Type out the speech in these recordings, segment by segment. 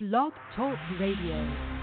Blog Talk Radio.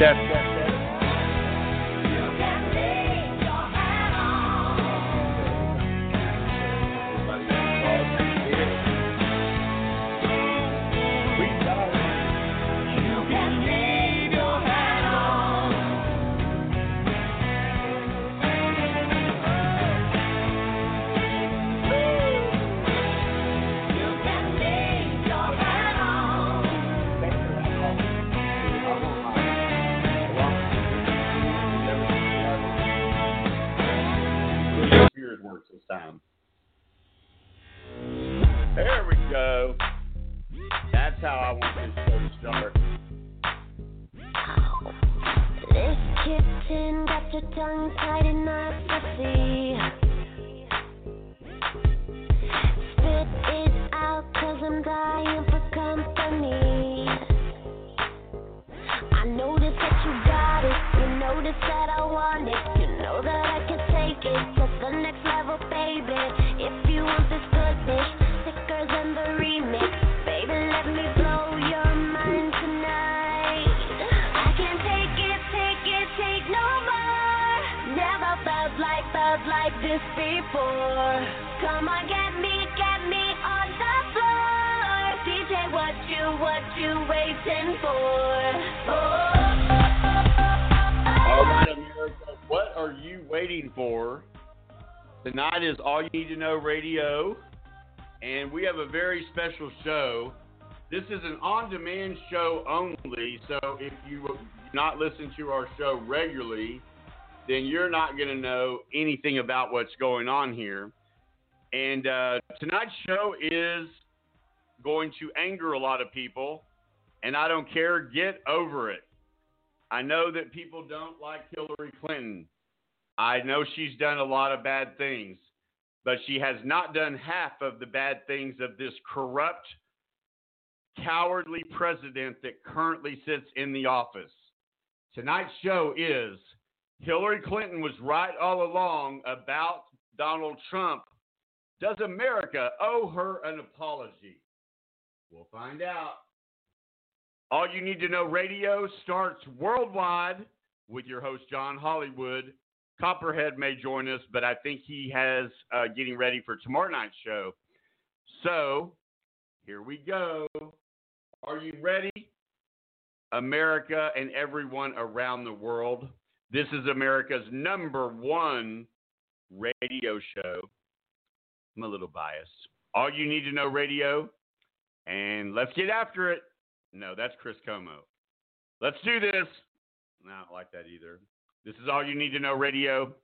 Darling. Felt like, felt like this before. Come on, get me, get me on the floor. DJ, what you, what you waiting for? Oh. All right, America, what are you waiting for? Tonight is All You Need to Know Radio, and we have a very special show. This is an on demand show only, so if you not listen to our show regularly, then you're not going to know anything about what's going on here. And uh, tonight's show is going to anger a lot of people, and I don't care. Get over it. I know that people don't like Hillary Clinton. I know she's done a lot of bad things, but she has not done half of the bad things of this corrupt, cowardly president that currently sits in the office. Tonight's show is Hillary Clinton was right all along about Donald Trump. Does America owe her an apology? We'll find out. All You Need to Know Radio starts worldwide with your host, John Hollywood. Copperhead may join us, but I think he has uh, getting ready for tomorrow night's show. So here we go. Are you ready? America and everyone around the world. This is America's number one radio show. I'm a little biased. All you need to know radio, and let's get after it. No, that's Chris Cuomo. Let's do this. I don't like that either. This is all you need to know radio,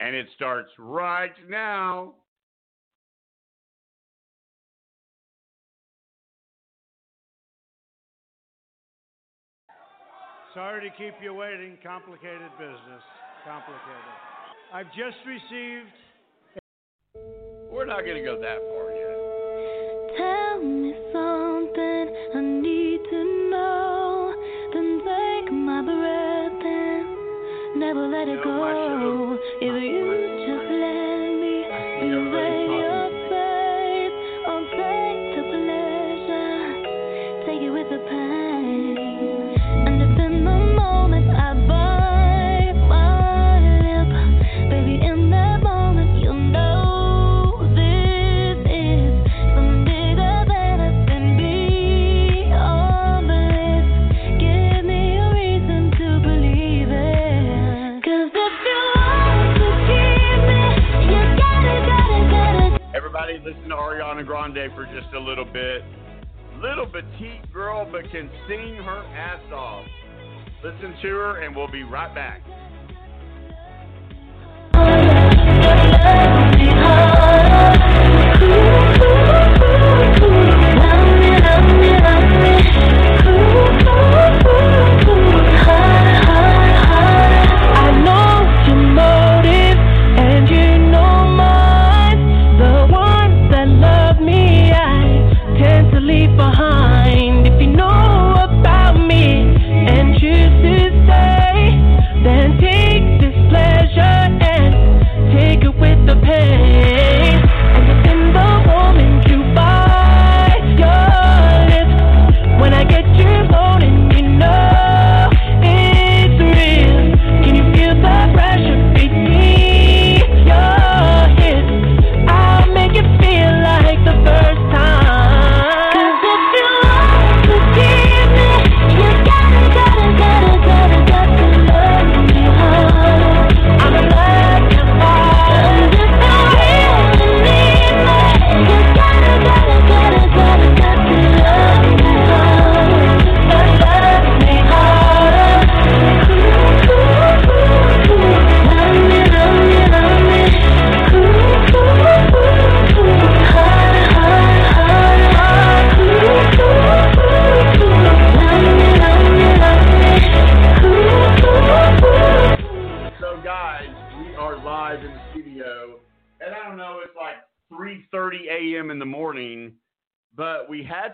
and it starts right now. Sorry to keep you waiting. Complicated business. Complicated. I've just received. We're not going to go that far yet. Tell me something I need to know. Then take my breath and never let it You know, my go. Listen to Ariana Grande for just a little bit. Little petite girl, but can sing her ass off. Listen to her, and we'll be right back.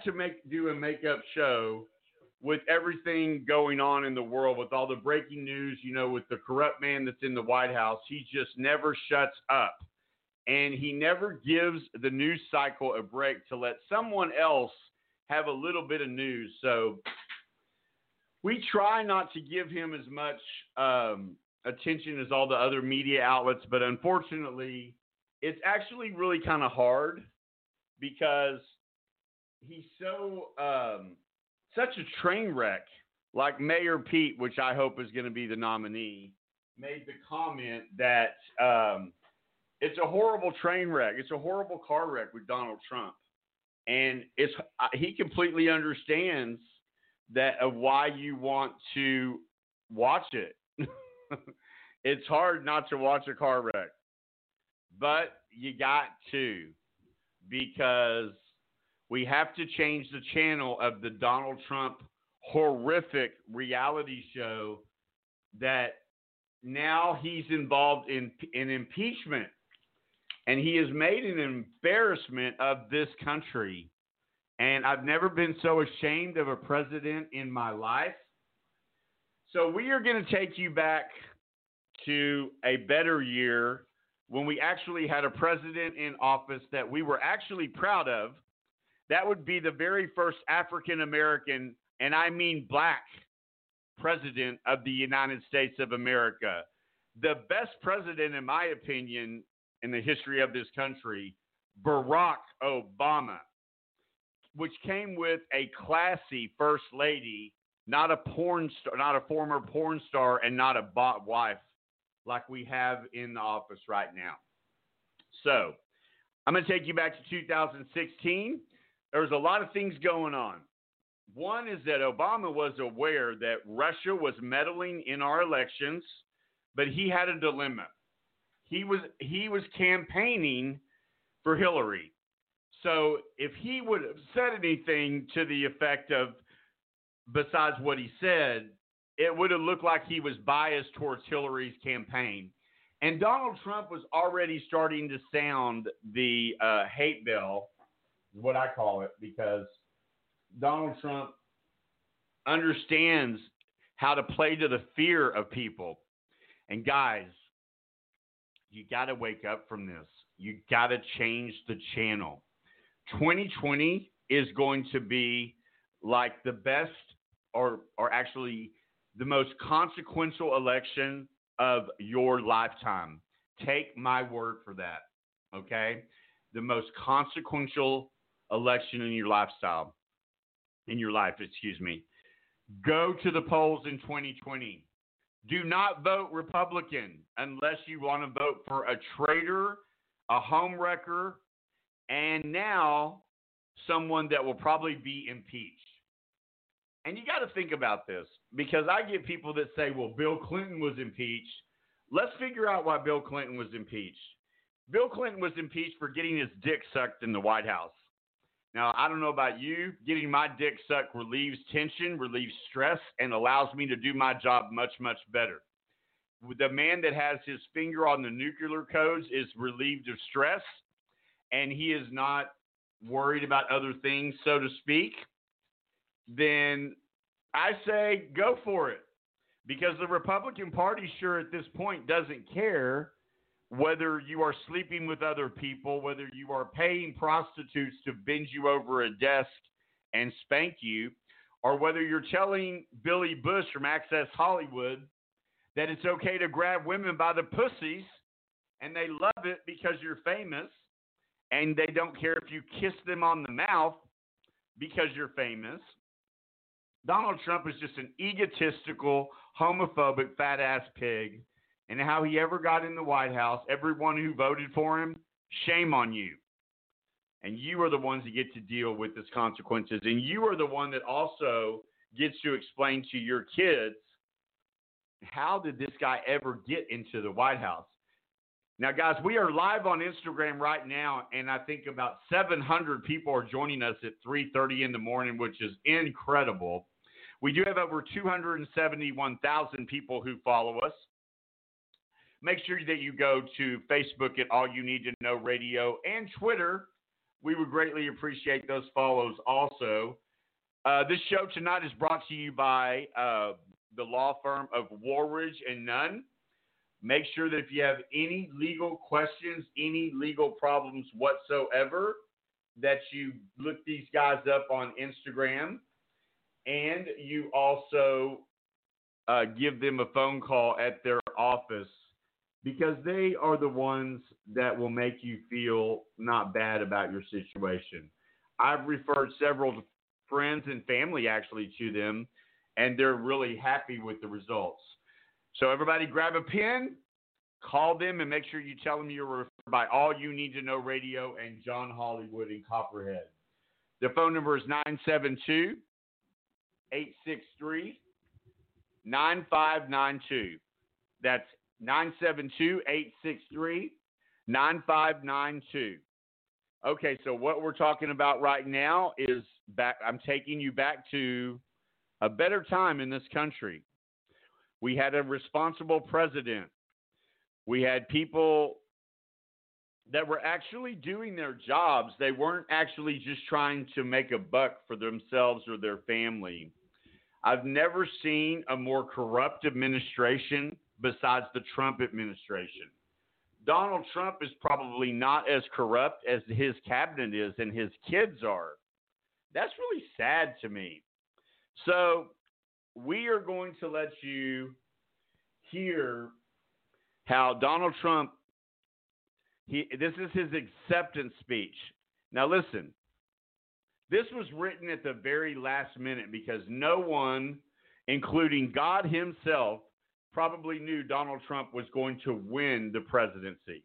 To make do a makeup show with everything going on in the world, with all the breaking news, you know, with the corrupt man that's in the White House. He just never shuts up, and he never gives the news cycle a break to let someone else have a little bit of news. So. We try not to give him as much um, attention as all the other media outlets, but unfortunately, it's actually really kind of hard because he's so um, such a train wreck. Like Mayor Pete, which I hope is going to be the nominee, made the comment that um, it's a horrible train wreck. It's a horrible car wreck with Donald Trump, and it's uh, he completely understands that of why you want to watch it. it's hard not to watch a car wreck, but you got to because we have to change the channel of the Donald Trump horrific reality show that now he's involved in in impeachment, and he has made an embarrassment of this country. And I've never been so ashamed of a president in my life. So we are going to take you back to a better year when we actually had a president in office that we were actually proud of. That would be the very first African American, and I mean black, president of the United States of America. The best president, in my opinion, in the history of this country, Barack Obama, which came with a classy first lady, not a porn star, not a former porn star, and not a bought wife like we have in the office right now. So, I'm going to take you back to 2016. There was a lot of things going on. One is that Obama was aware that Russia was meddling in our elections, but he had a dilemma. He was he was campaigning for Hillary. So if he would have said anything to the effect of besides what he said, it would have looked like he was biased towards Hillary's campaign. And Donald Trump was already starting to sound the uh, hate bell, is what I call it, because Donald Trump understands how to play to the fear of people. And guys, you got to wake up from this. You got to change the channel. 2020 is going to be like the best or or actually the most consequential election of your lifetime. Take my word for that. Okay? The most consequential election in your lifestyle. In your life, excuse me. Go to the polls in 2020. Do not vote Republican unless you want to vote for a traitor, a homewrecker, and now someone that will probably be impeached. And you got to think about this because I get people that say, well, Bill Clinton was impeached. Let's figure out why Bill Clinton was impeached. Bill Clinton was impeached for getting his dick sucked in the White House. Now, I don't know about you, getting my dick sucked relieves tension, relieves stress, and allows me to do my job much, much better. The man that has his finger on the nuclear codes is relieved of stress, and he is not worried about other things, so to speak. Then I say go for it. Because the Republican Party sure at this point doesn't care whether you are sleeping with other people, whether you are paying prostitutes to bend you over a desk and spank you, or whether you're telling Billy Bush from Access Hollywood that it's okay to grab women by the pussies and they love it because you're famous and they don't care if you kiss them on the mouth because you're famous. Donald Trump is just an egotistical, homophobic, fat ass pig and how he ever got in the White House, everyone who voted for him, shame on you. And you are the ones that get to deal with these consequences. And you are the one that also gets to explain to your kids how did this guy ever get into the White House? Now, guys, we are live on Instagram right now, and I think about 700 people are joining us at 3:30 in the morning, which is incredible. We do have over 271,000 people who follow us. Make sure that you go to Facebook at All You Need to Know Radio and Twitter. We would greatly appreciate those follows also. Uh, this show tonight is brought to you by uh, the law firm of Waranch and Nunn. Make sure that if you have any legal questions, any legal problems whatsoever, that you look these guys up on Instagram and you also uh, give them a phone call at their office because they are the ones that will make you feel not bad about your situation. I've referred several friends and family actually to them, and they're really happy with the results. So, everybody grab a pen, call them, and make sure you tell them you're referred by All You Need to Know Radio and John Hollywood in Copperhead. The phone number is 972 863 9592. That's 972 863 9592. Okay, so what we're talking about right now is back. I'm taking you back to a better time in this country. We had a responsible president. We had people that were actually doing their jobs. They weren't actually just trying to make a buck for themselves or their family. I've never seen a more corrupt administration besides the Trump administration. Donald Trump is probably not as corrupt as his cabinet is and his kids are. That's really sad to me. So, we are going to let you hear how Donald Trump he this is his acceptance speech. Now listen. This was written at the very last minute because no one including God himself probably knew Donald Trump was going to win the presidency.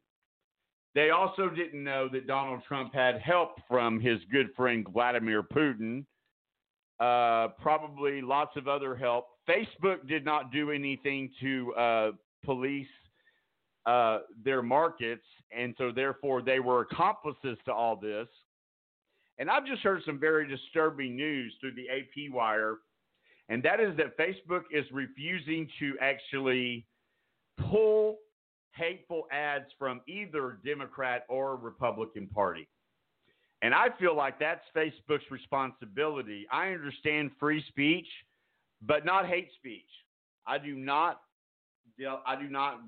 They also didn't know that Donald Trump had help from his good friend Vladimir Putin, uh, probably lots of other help. Facebook did not do anything to uh, police uh, their markets, and so therefore they were accomplices to all this. And I've just heard some very disturbing news through the AP wire, and that is that Facebook is refusing to actually pull hateful ads from either Democrat or Republican Party. And I feel like that's Facebook's responsibility. I understand free speech, but not hate speech. I do not I do not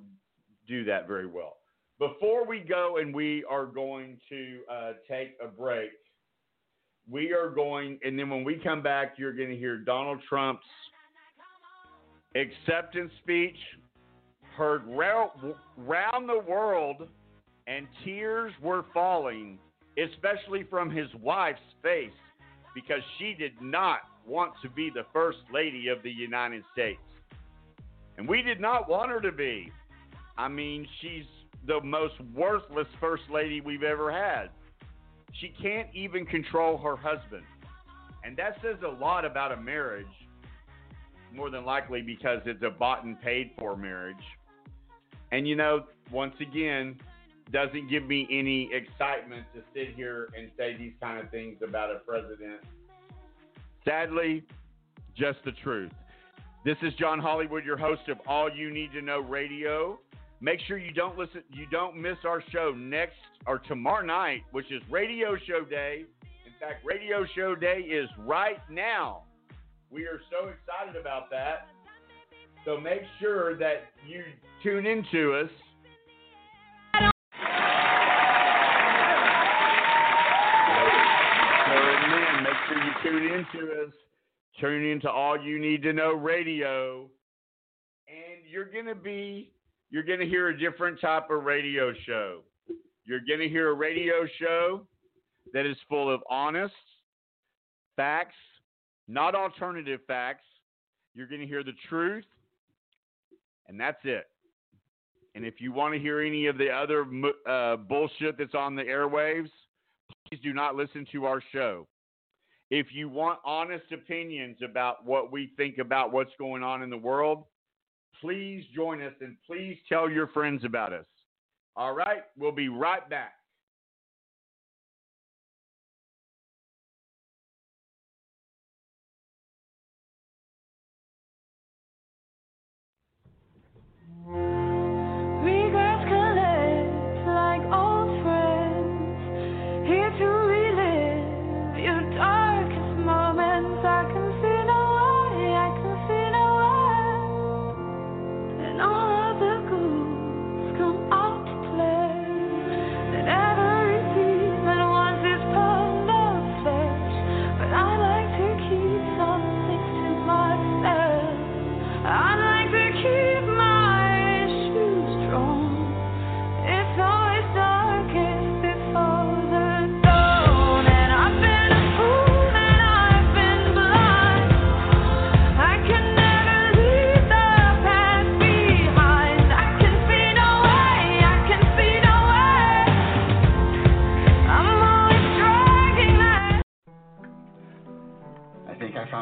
do that very well. Before we go and we are going to uh, take a break, we are going, and then when we come back, you're going to hear Donald Trump's acceptance speech heard round the world, and tears were falling, especially from his wife's face, because she did not want to be the first lady of the United States. And we did not want her to be. I mean, she's the most worthless first lady we've ever had. She can't even control her husband. And that says a lot about a marriage, more than likely because it's a bought and paid for marriage. And you know, once again, doesn't give me any excitement to sit here and say these kind of things about a president. Sadly, just the truth. This is John Hollywood, your host of All You Need to Know Radio. Make sure you don't listen, you don't miss our show next or tomorrow night, which is Radio Show Day. In fact, Radio Show Day is right now. We are so excited about that. So make sure that you tune into us. Make sure you tune into us. Tune into All You Need to Know Radio. And you're going to be you're going to hear a different type of radio show. You're going to hear a radio show that is full of honest facts, not alternative facts. You're going to hear the truth, and that's it. And if you want to hear any of the other uh, bullshit that's on the airwaves, please do not listen to our show. If you want honest opinions about what we think about what's going on in the world, please join us and please tell your friends about us. All right, we'll be right back.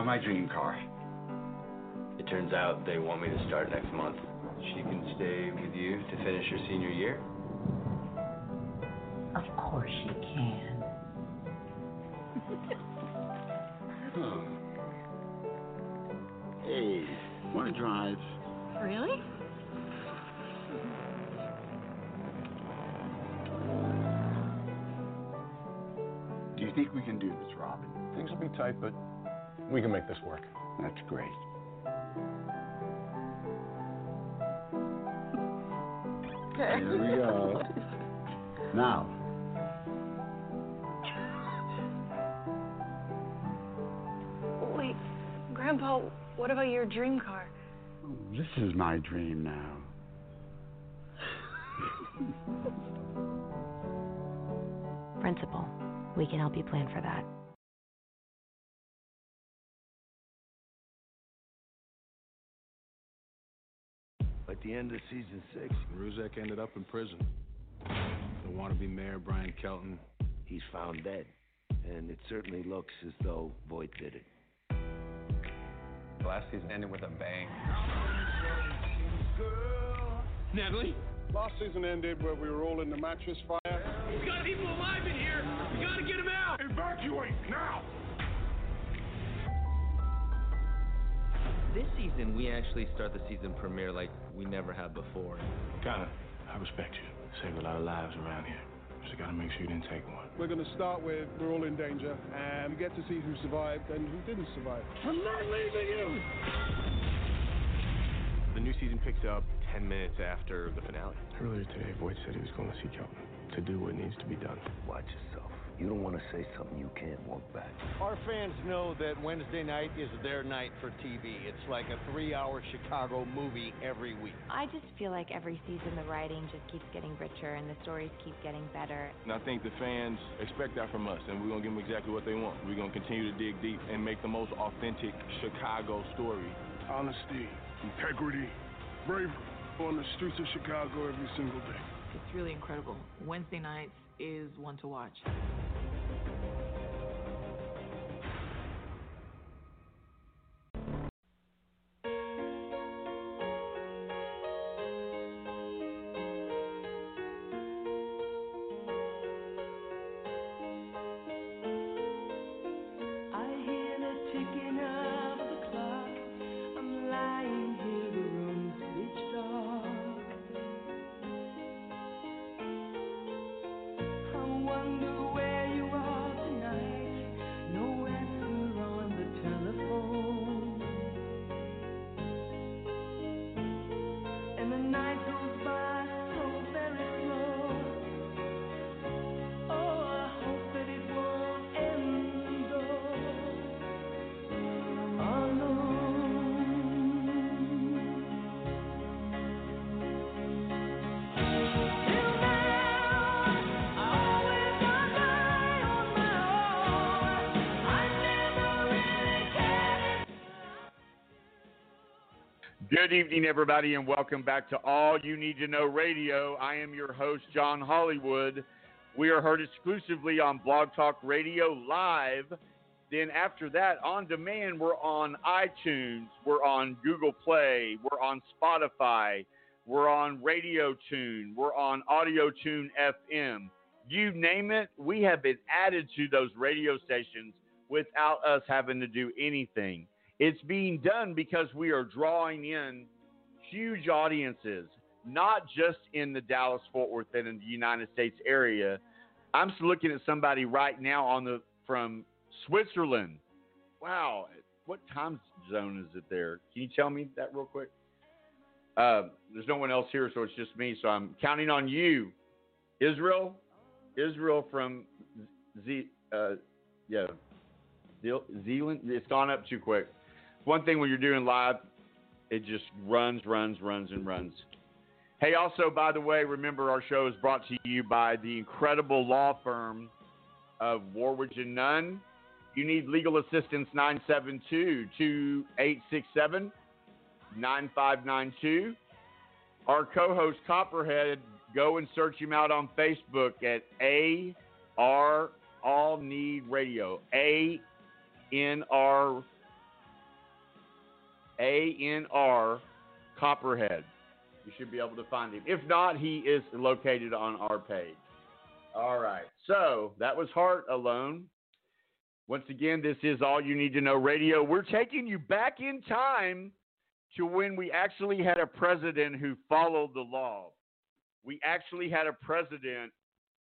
my dream car. It turns out they want me to start next month. She can stay with you to finish her senior year? Of course she can. Hmm. Hey, want to drive? Really? Do you think we can do this, Robin? Things will be tight, but we can make this work. That's great. Here we go. Now, Wait, Grandpa, what about your dream car? this is my dream now. Principal, we can help you plan for that. The end of season six, Ruzek ended up in prison. The wannabe mayor, Brian Kelton, he's found dead. And it certainly looks as though Voight did it. last season ended with a bang. Natalie? Last season ended where we were all in the mattress fire. He's got people alive in here! We gotta get him out! Evacuate now! This season, we actually start the season premiere like we never have before. Gotta, I respect you. Saved a lot of lives around here. Just gotta make sure you didn't take one. We're going to start with we're all in danger, and we get to see who survived and who didn't survive. I'm not leaving you! The new season picks up 10 minutes after the finale. Earlier today, Voight said he was going to see Kelton to do what needs to be done. Watch yourself. You don't want to say something you can't walk back. Our fans know that Wednesday night is their night for TV. It's like a three hour Chicago movie every week. I just feel like every season the writing just keeps getting richer and the stories keep getting better. And I think the fans expect that from us, and we're going to give them exactly what they want. We're going to continue to dig deep and make the most authentic Chicago story. Honesty, integrity, bravery on the streets of Chicago every single day. It's really incredible. Wednesday nights is one to watch. Good evening, everybody, and welcome back to All You Need to Know Radio. I am your host, John Hollywood. We are heard exclusively on Blog Talk Radio Live. Then, after that, on demand, we're on iTunes, we're on Google Play, we're on Spotify, we're on Radio Tune, we're on Audio Tune FM. You name it, we have been added to those radio stations without us having to do anything. It's being done because we are drawing in huge audiences, not just in the Dallas Fort Worth and in the United States area. I'm looking at somebody right now on the from Switzerland. Wow, what time zone is it there? Can you tell me that real quick? Uh, there's no one else here, so it's just me. So I'm counting on you, Israel. Israel from Z, uh, yeah, Zealand. It's gone up too quick. One thing when you're doing live, it just runs, runs, runs, and runs. Hey, also, by the way, remember our show is brought to you by the incredible law firm of Waranch and Nunn. You need legal assistance 972 2867 9592. Our co host Copperhead, go and search him out on Facebook at AR All Need Radio. A N R A N R Copperhead. You should be able to find him. If not, he is located on our page. All right. So that was Heart Alone. Once again, this is All You Need to Know Radio. We're taking you back in time to when we actually had a president who followed the law. We actually had a president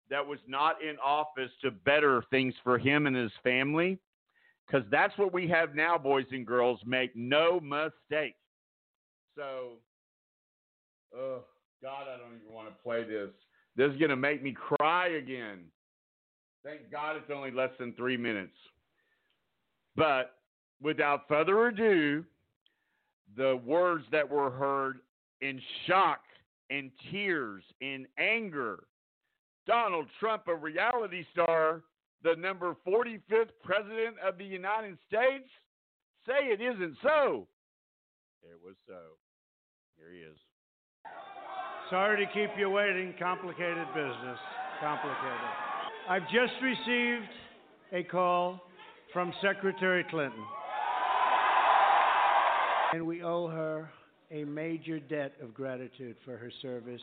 that was not in office to better things for him and his family. Because that's what we have now, boys and girls. Make no mistake. So, oh, God, I don't even want to play this. This is going to make me cry again. Thank God it's only less than three minutes. But without further ado, the words that were heard in shock, in tears, in anger. Donald Trump, a reality star, the number 45th president of the United States, say it isn't so. It was so. Here he is. Sorry to keep you waiting. Complicated business. Complicated. I've just received a call from Secretary Clinton. And we owe her a major debt of gratitude for her service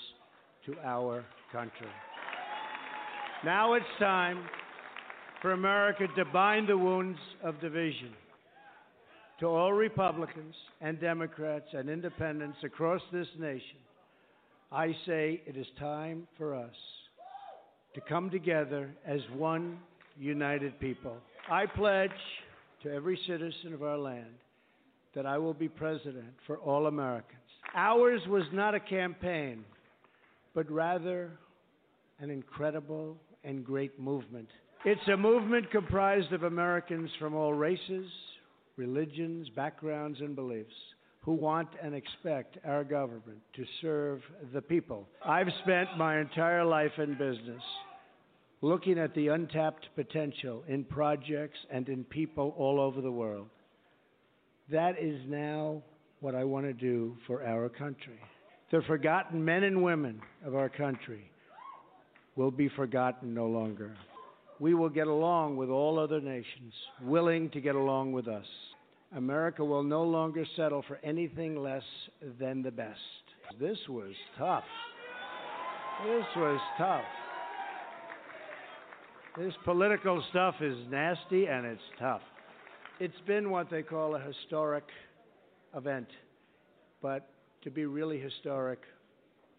to our country. Now it's time for America to bind the wounds of division. To all Republicans and Democrats and independents across this nation, I say it is time for us to come together as one united people. I pledge to every citizen of our land that I will be president for all Americans. Ours was not a campaign, but rather an incredible and great movement. It's a movement comprised of Americans from all races, religions, backgrounds, and beliefs who want and expect our government to serve the people. I've spent my entire life in business looking at the untapped potential in projects and in people all over the world. That is now what I want to do for our country. The forgotten men and women of our country will be forgotten no longer. We will get along with all other nations, willing to get along with us. America will no longer settle for anything less than the best. This was tough. This was tough. This political stuff is nasty and it's tough. It's been what they call a historic event. But to be really historic,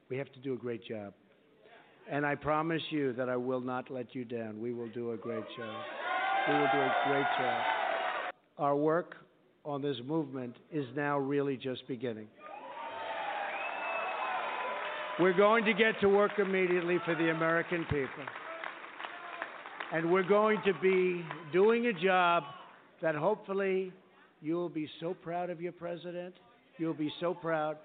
we have to do a great job. And I promise you that I will not let you down. We will do a great job. We will do a great job. Our work on this movement is now really just beginning. We're going to get to work immediately for the American people. And we're going to be doing a job that hopefully you will be so proud of your president. You'll be so proud.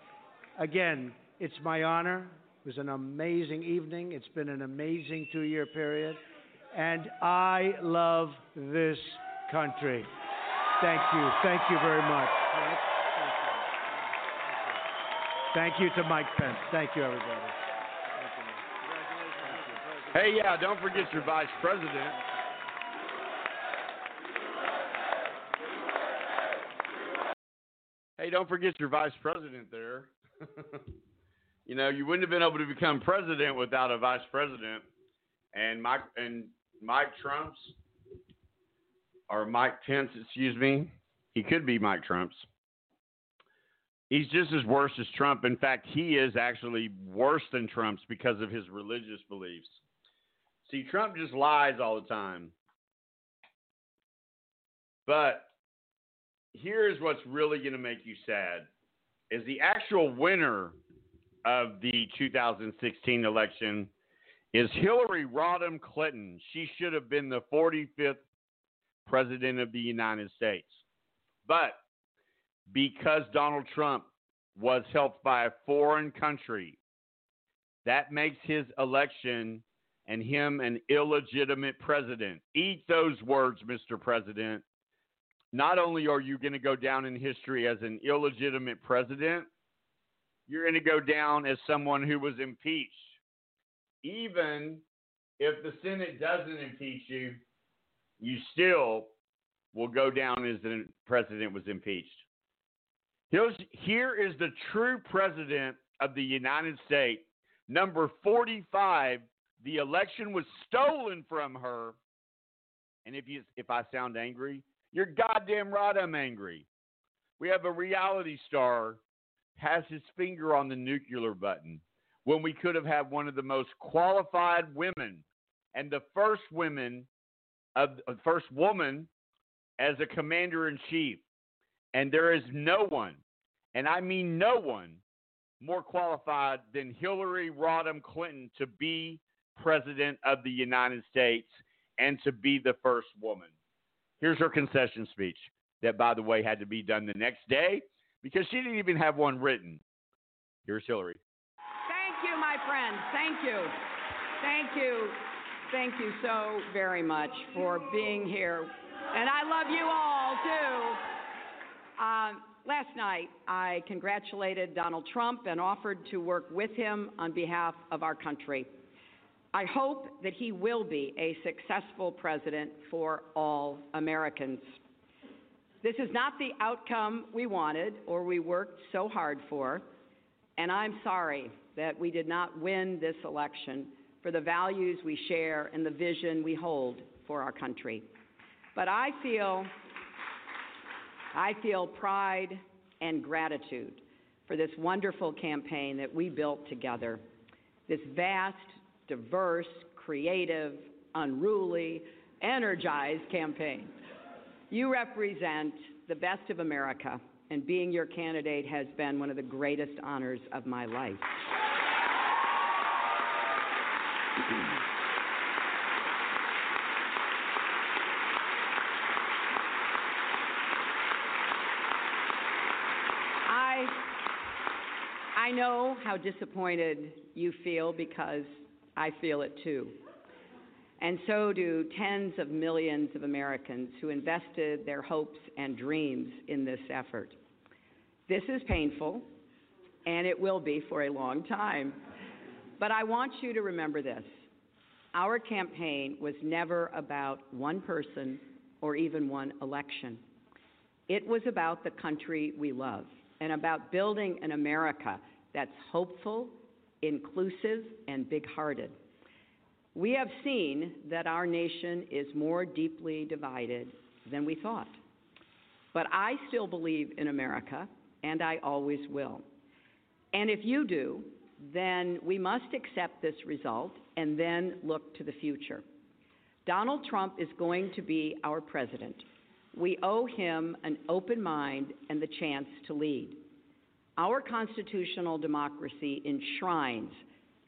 Again, it's my honor. Was an amazing evening. It's been an amazing two year period. And I love this country. Thank you. Thank you very much. Thank you to Mike Pence. Thank you, everybody. Hey, yeah, don't forget your vice president. Hey, don't forget your vice president there. you know, you wouldn't have been able to become president without a vice president. And Mike and Mike Trump's or Mike Pence, excuse me. He could be Mike Trump's. He's just as worse as Trump. In fact, he is actually worse than Trump's because of his religious beliefs. See, Trump just lies all the time. But here's what's really going to make you sad is the actual winner of the 2016 election is Hillary Rodham Clinton. She should have been the 45th president of the United States. But because Donald Trump was helped by a foreign country, that makes his election and him an illegitimate president. Eat those words, Mr. President. Not only are you going to go down in history as an illegitimate president, you're going to go down as someone who was impeached. Even if the Senate doesn't impeach you, you still will go down as the president was impeached. Here is the true president of the United States, number 45. The election was stolen from her. And if you if I sound angry, you're goddamn right I'm angry. We have a reality star has his finger on the nuclear button when we could have had one of the most qualified women and the first women of uh, first woman as a commander in chief. And there is no one, and I mean no one, more qualified than Hillary Rodham Clinton to be president of the United States and to be the first woman. Here's her concession speech that, by the way, had to be done the next day because she didn't even have one written. Here's Hillary. Thank you, my friend. Thank you. Thank you. Thank you so very much for being here. And I love you all, too. Um, last night, I congratulated Donald Trump and offered to work with him on behalf of our country. I hope that he will be a successful president for all Americans. This is not the outcome we wanted or we worked so hard for, and I'm sorry that we did not win this election for the values we share and the vision we hold for our country. But I feel I feel pride and gratitude for this wonderful campaign that we built together. This vast diverse, creative, unruly, energized campaign. You represent the best of America, and being your candidate has been one of the greatest honors of my life. I I know how disappointed you feel because I feel it too. And so do tens of millions of Americans who invested their hopes and dreams in this effort. This is painful, and it will be for a long time. But I want you to remember this our campaign was never about one person or even one election. It was about the country we love and about building an America that's hopeful inclusive, and big hearted. We have seen that our nation is more deeply divided than we thought. But I still believe in America, and I always will. And if you do, then we must accept this result and then look to the future. Donald Trump is going to be our president. We owe him an open mind and the chance to lead. Our constitutional democracy enshrines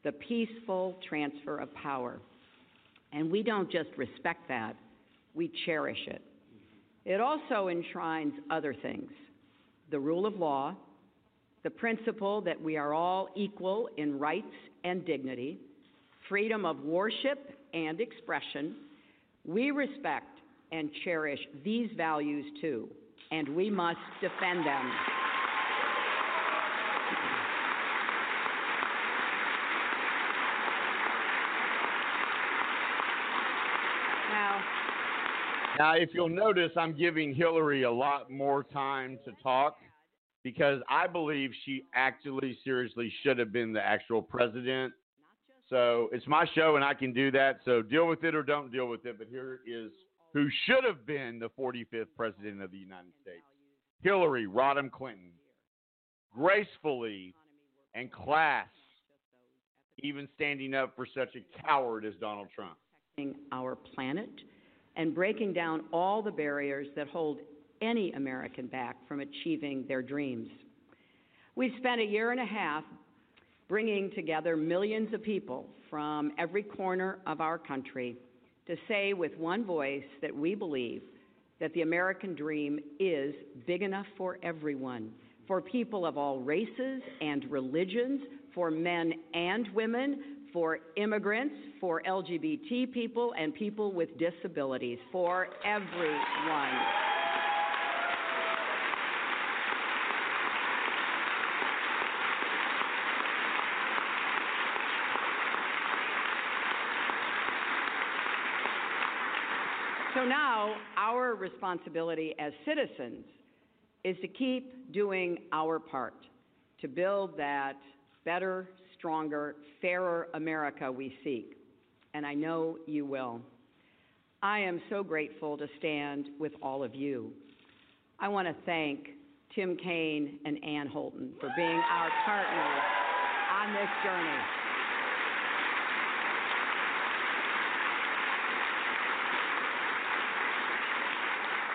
the peaceful transfer of power. And we don't just respect that, we cherish it. It also enshrines other things the rule of law, the principle that we are all equal in rights and dignity, freedom of worship and expression. We respect and cherish these values too, and we must defend them. Now, if you'll notice, I'm giving Hillary a lot more time to talk because I believe she actually seriously should have been the actual president. So it's my show and I can do that. So deal with it or don't deal with it. But here is who should have been the 45th president of the United States Hillary Rodham Clinton. Gracefully and class, even standing up for such a coward as Donald Trump. our planet and breaking down all the barriers that hold any American back from achieving their dreams. We've spent a year and a half bringing together millions of people from every corner of our country to say with one voice that we believe that the American dream is big enough for everyone, for people of all races and religions, for men and women, for immigrants, for LGBT people, and people with disabilities, for everyone. So now, our responsibility as citizens is to keep doing our part to build that better, stronger, fairer America we seek. And I know you will. I am so grateful to stand with all of you. I want to thank Tim Kaine, and Ann Holton for being our partners on this journey.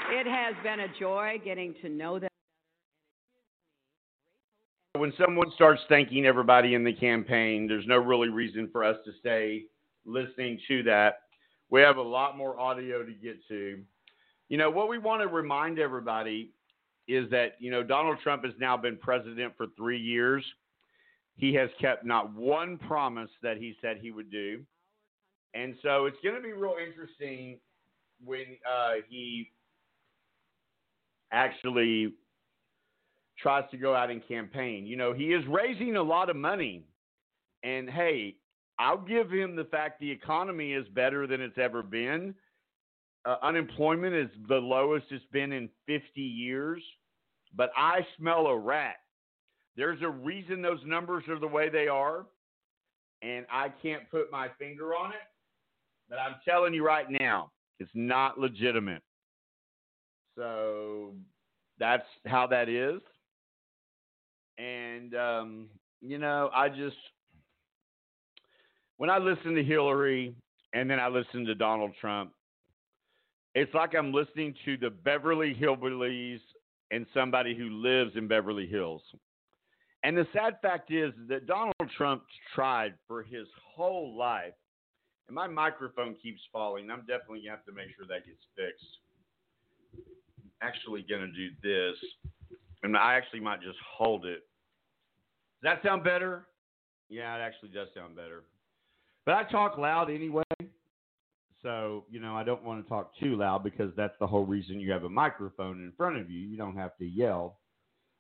It has been a joy getting to know them. When someone starts thanking everybody in the campaign, there's no really reason for us to stay listening to that. We have a lot more audio to get to. You know, what we want to remind everybody is that, you know, Donald Trump has now been president for three years. He has kept not one promise that he said he would do. And so it's going to be real interesting when uh, he actually tries to go out and campaign. You know, he is raising a lot of money. And hey, I'll give him the fact the economy is better than it's ever been. Uh, unemployment is the lowest it's been in 50 years. But I smell a rat. There's a reason those numbers are the way they are. And I can't put my finger on it. But I'm telling you right now, it's not legitimate. So that's how that is. And, um, you know, I just, when I listen to Hillary and then I listen to Donald Trump, it's like I'm listening to the Beverly Hillbillies and somebody who lives in Beverly Hills. And the sad fact is that Donald Trump tried for his whole life, and my microphone keeps falling. I'm definitely going to have to make sure that gets fixed. I'm actually going to do this, and I actually might just hold it. Does that sound better? Yeah, it actually does sound better. But I talk loud anyway. So, you know, I don't want to talk too loud because that's the whole reason you have a microphone in front of you. You don't have to yell.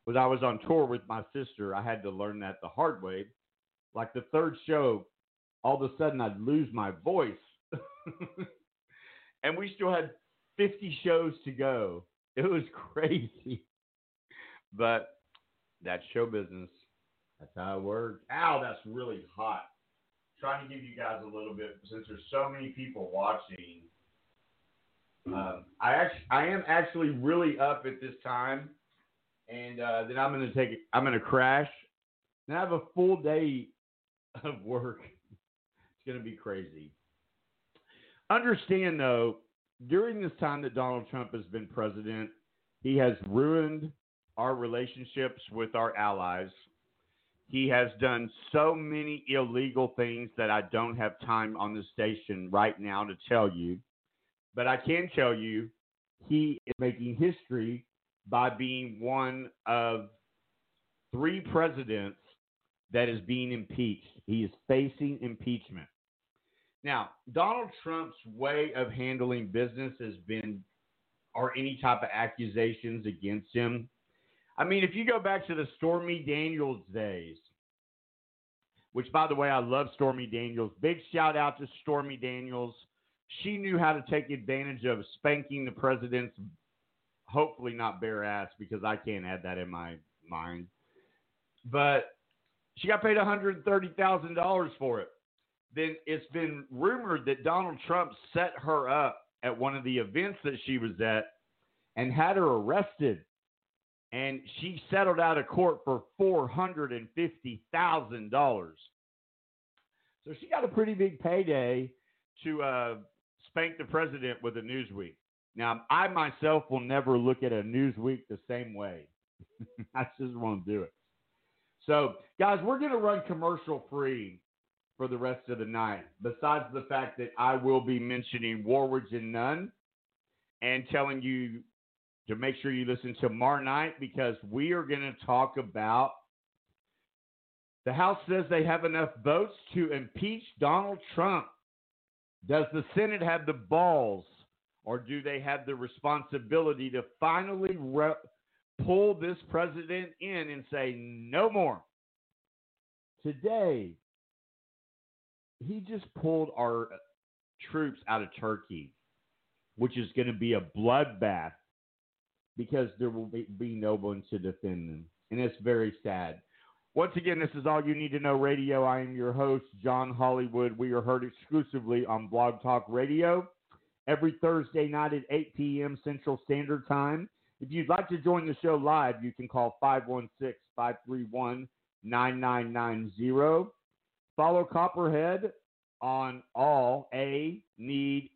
When I was on tour with my sister, I had to learn that the hard way. Like the third show, all of a sudden I'd lose my voice. and we still had 50 shows to go. It was crazy. But that's show business. That's how it works. Ow, that's really hot trying to give you guys a little bit since there's so many people watching. Um, I actually, I am actually really up at this time, and uh, then I'm gonna take, I'm gonna crash. Then I have a full day of work. It's gonna be crazy. Understand though, during this time that Donald Trump has been president, he has ruined our relationships with our allies. He has done so many illegal things that I don't have time on the station right now to tell you. But I can tell you he is making history by being one of three presidents that is being impeached. He is facing impeachment. Now, Donald Trump's way of handling business has been, or any type of accusations against him, I mean, if you go back to the Stormy Daniels days, which, by the way, I love Stormy Daniels. Big shout out to Stormy Daniels. She knew how to take advantage of spanking the president's, hopefully not bare ass, because I can't add that in my mind. But she got paid $130,000 for it. Then it's been rumored that Donald Trump set her up at one of the events that she was at and had her arrested and she settled out of court for four hundred and fifty thousand dollars. So she got a pretty big payday to uh, spank the president with a Newsweek. Now, I myself will never look at a Newsweek the same way. I just won't do it. So, guys, we're going to run commercial free for the rest of the night. Besides the fact that I will be mentioning Waranch and Nunn and telling you to make sure you listen tomorrow night because we are going to talk about the House says they have enough votes to impeach Donald Trump. Does the Senate have the balls or do they have the responsibility to finally re- pull this president in and say, no more? Today, he just pulled our troops out of Turkey, which is going to be a bloodbath because there will be, be no one to defend them. And it's very sad. Once again, this is All You Need to Know Radio. I am your host, John Hollywood. We are heard exclusively on Blog Talk Radio every Thursday night at 8 p.m. Central Standard Time. If you'd like to join the show live, you can call 516 531 9990. Follow Copperhead on all A, Need,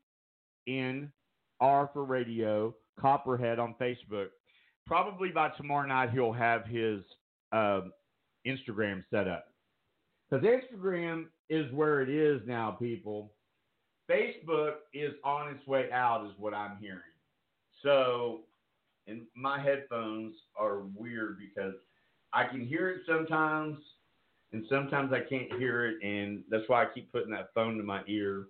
N, R for radio, Copperhead on Facebook. Probably by tomorrow night, he'll have his um, Instagram set up. Because Instagram is where it is now, people. Facebook is on its way out, is what I'm hearing. So, and my headphones are weird because I can hear it sometimes, and sometimes I can't hear it, and that's why I keep putting that phone to my ear.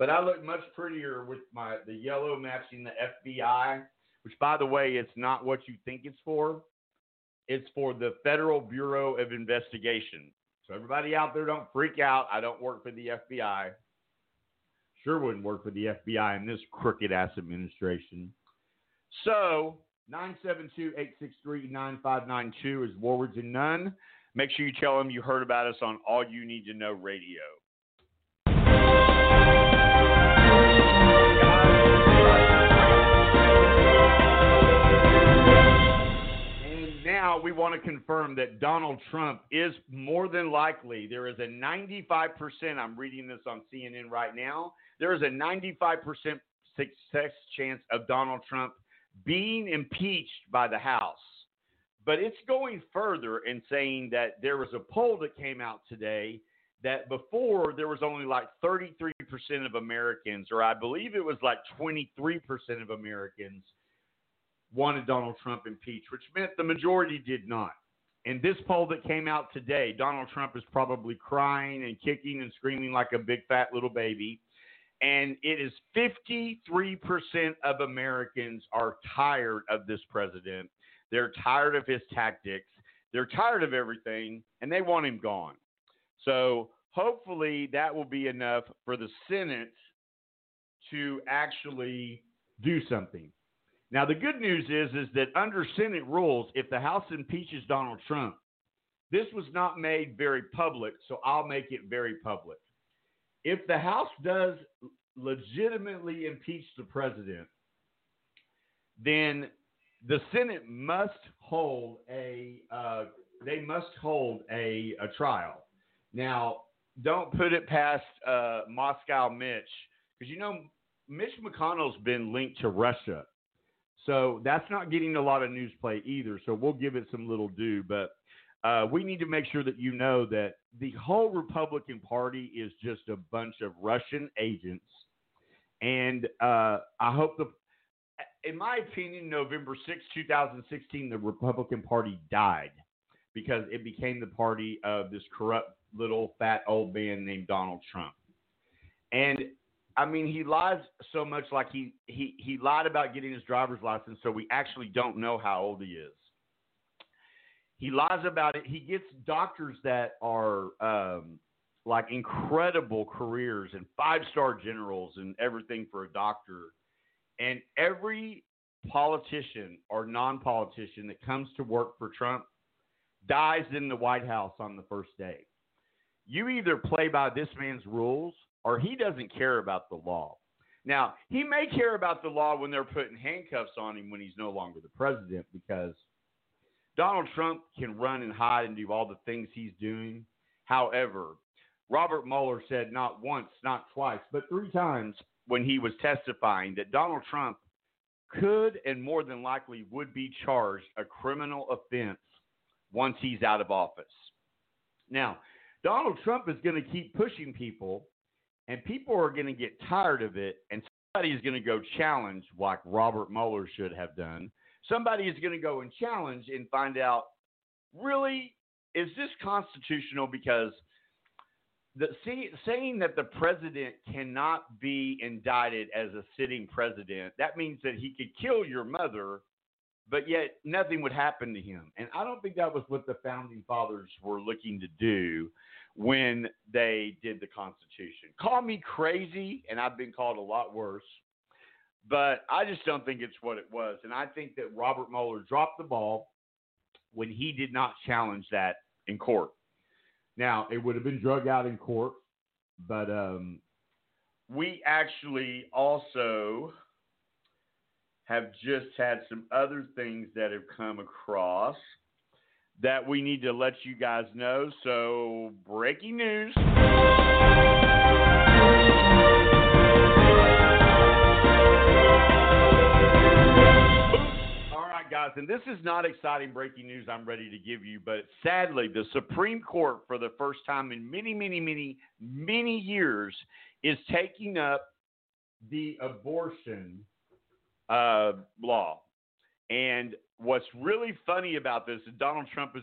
But I look much prettier with my the yellow matching the FBI, which, by the way, it's not what you think it's for. It's for the Federal Bureau of Investigation. So everybody out there, don't freak out. I don't work for the FBI. Sure wouldn't work for the FBI in this crooked ass administration. So 972-863-9592 is Waranch and Nunn. Make sure you tell them you heard about us on All You Need to Know Radio. We want to confirm that Donald Trump is more than likely. There is a 95%, I'm reading this on CNN right now, there is a 95% success chance of Donald Trump being impeached by the House. But it's going further and saying that there was a poll that came out today that before there was only like 33% of Americans, or I believe it was like 23% of Americans, wanted Donald Trump impeached, which meant the majority did not. In this poll that came out today, Donald Trump is probably crying and kicking and screaming like a big fat little baby. And it is 53% of Americans are tired of this president. They're tired of his tactics. They're tired of everything, and they want him gone. So hopefully that will be enough for the Senate to actually do something. Now the good news is is that under Senate rules, if the House impeaches Donald Trump, this was not made very public, so I'll make it very public. If the House does legitimately impeach the president, then the Senate must hold a uh, they must hold a, a trial. Now, don't put it past uh, Moscow Mitch because you know Mitch McConnell's been linked to Russia, so that's not getting a lot of news play either. So we'll give it some little due, but uh, we need to make sure that you know that the whole Republican Party is just a bunch of Russian agents, and uh, I hope the in my opinion, November 6, 2016, the Republican Party died because it became the party of this corrupt little fat old man named Donald Trump. And I mean, he lies so much like he, he, he lied about getting his driver's license, so we actually don't know how old he is. He lies about it. He gets doctors that are um, like incredible careers and five star generals and everything for a doctor and every politician or non politician that comes to work for Trump dies in the White House on the first day. You either play by this man's rules or he doesn't care about the law. Now, he may care about the law when they're putting handcuffs on him when he's no longer the president because Donald Trump can run and hide and do all the things he's doing. However, Robert Mueller said not once, not twice, but three times when he was testifying that Donald Trump could and more than likely would be charged a criminal offense once he's out of office. Now, Donald Trump is going to keep pushing people, and people are going to get tired of it, and somebody is going to go challenge, like Robert Mueller should have done. Somebody is going to go and challenge and find out really, is this constitutional? Because the, see, saying that the president cannot be indicted as a sitting president, that means that he could kill your mother, but yet nothing would happen to him. And I don't think that was what the founding fathers were looking to do when they did the Constitution. Call me crazy, and I've been called a lot worse, but I just don't think it's what it was. And I think that Robert Mueller dropped the ball when he did not challenge that in court. Now, it would have been drug out in court, but um, we actually also have just had some other things that have come across that we need to let you guys know. So, breaking news. All right, guys, and this is not exciting breaking news I'm ready to give you, but sadly, the Supreme Court, for the first time in many, many, many, many years, is taking up the abortion uh, law. And what's really funny about this is Donald Trump is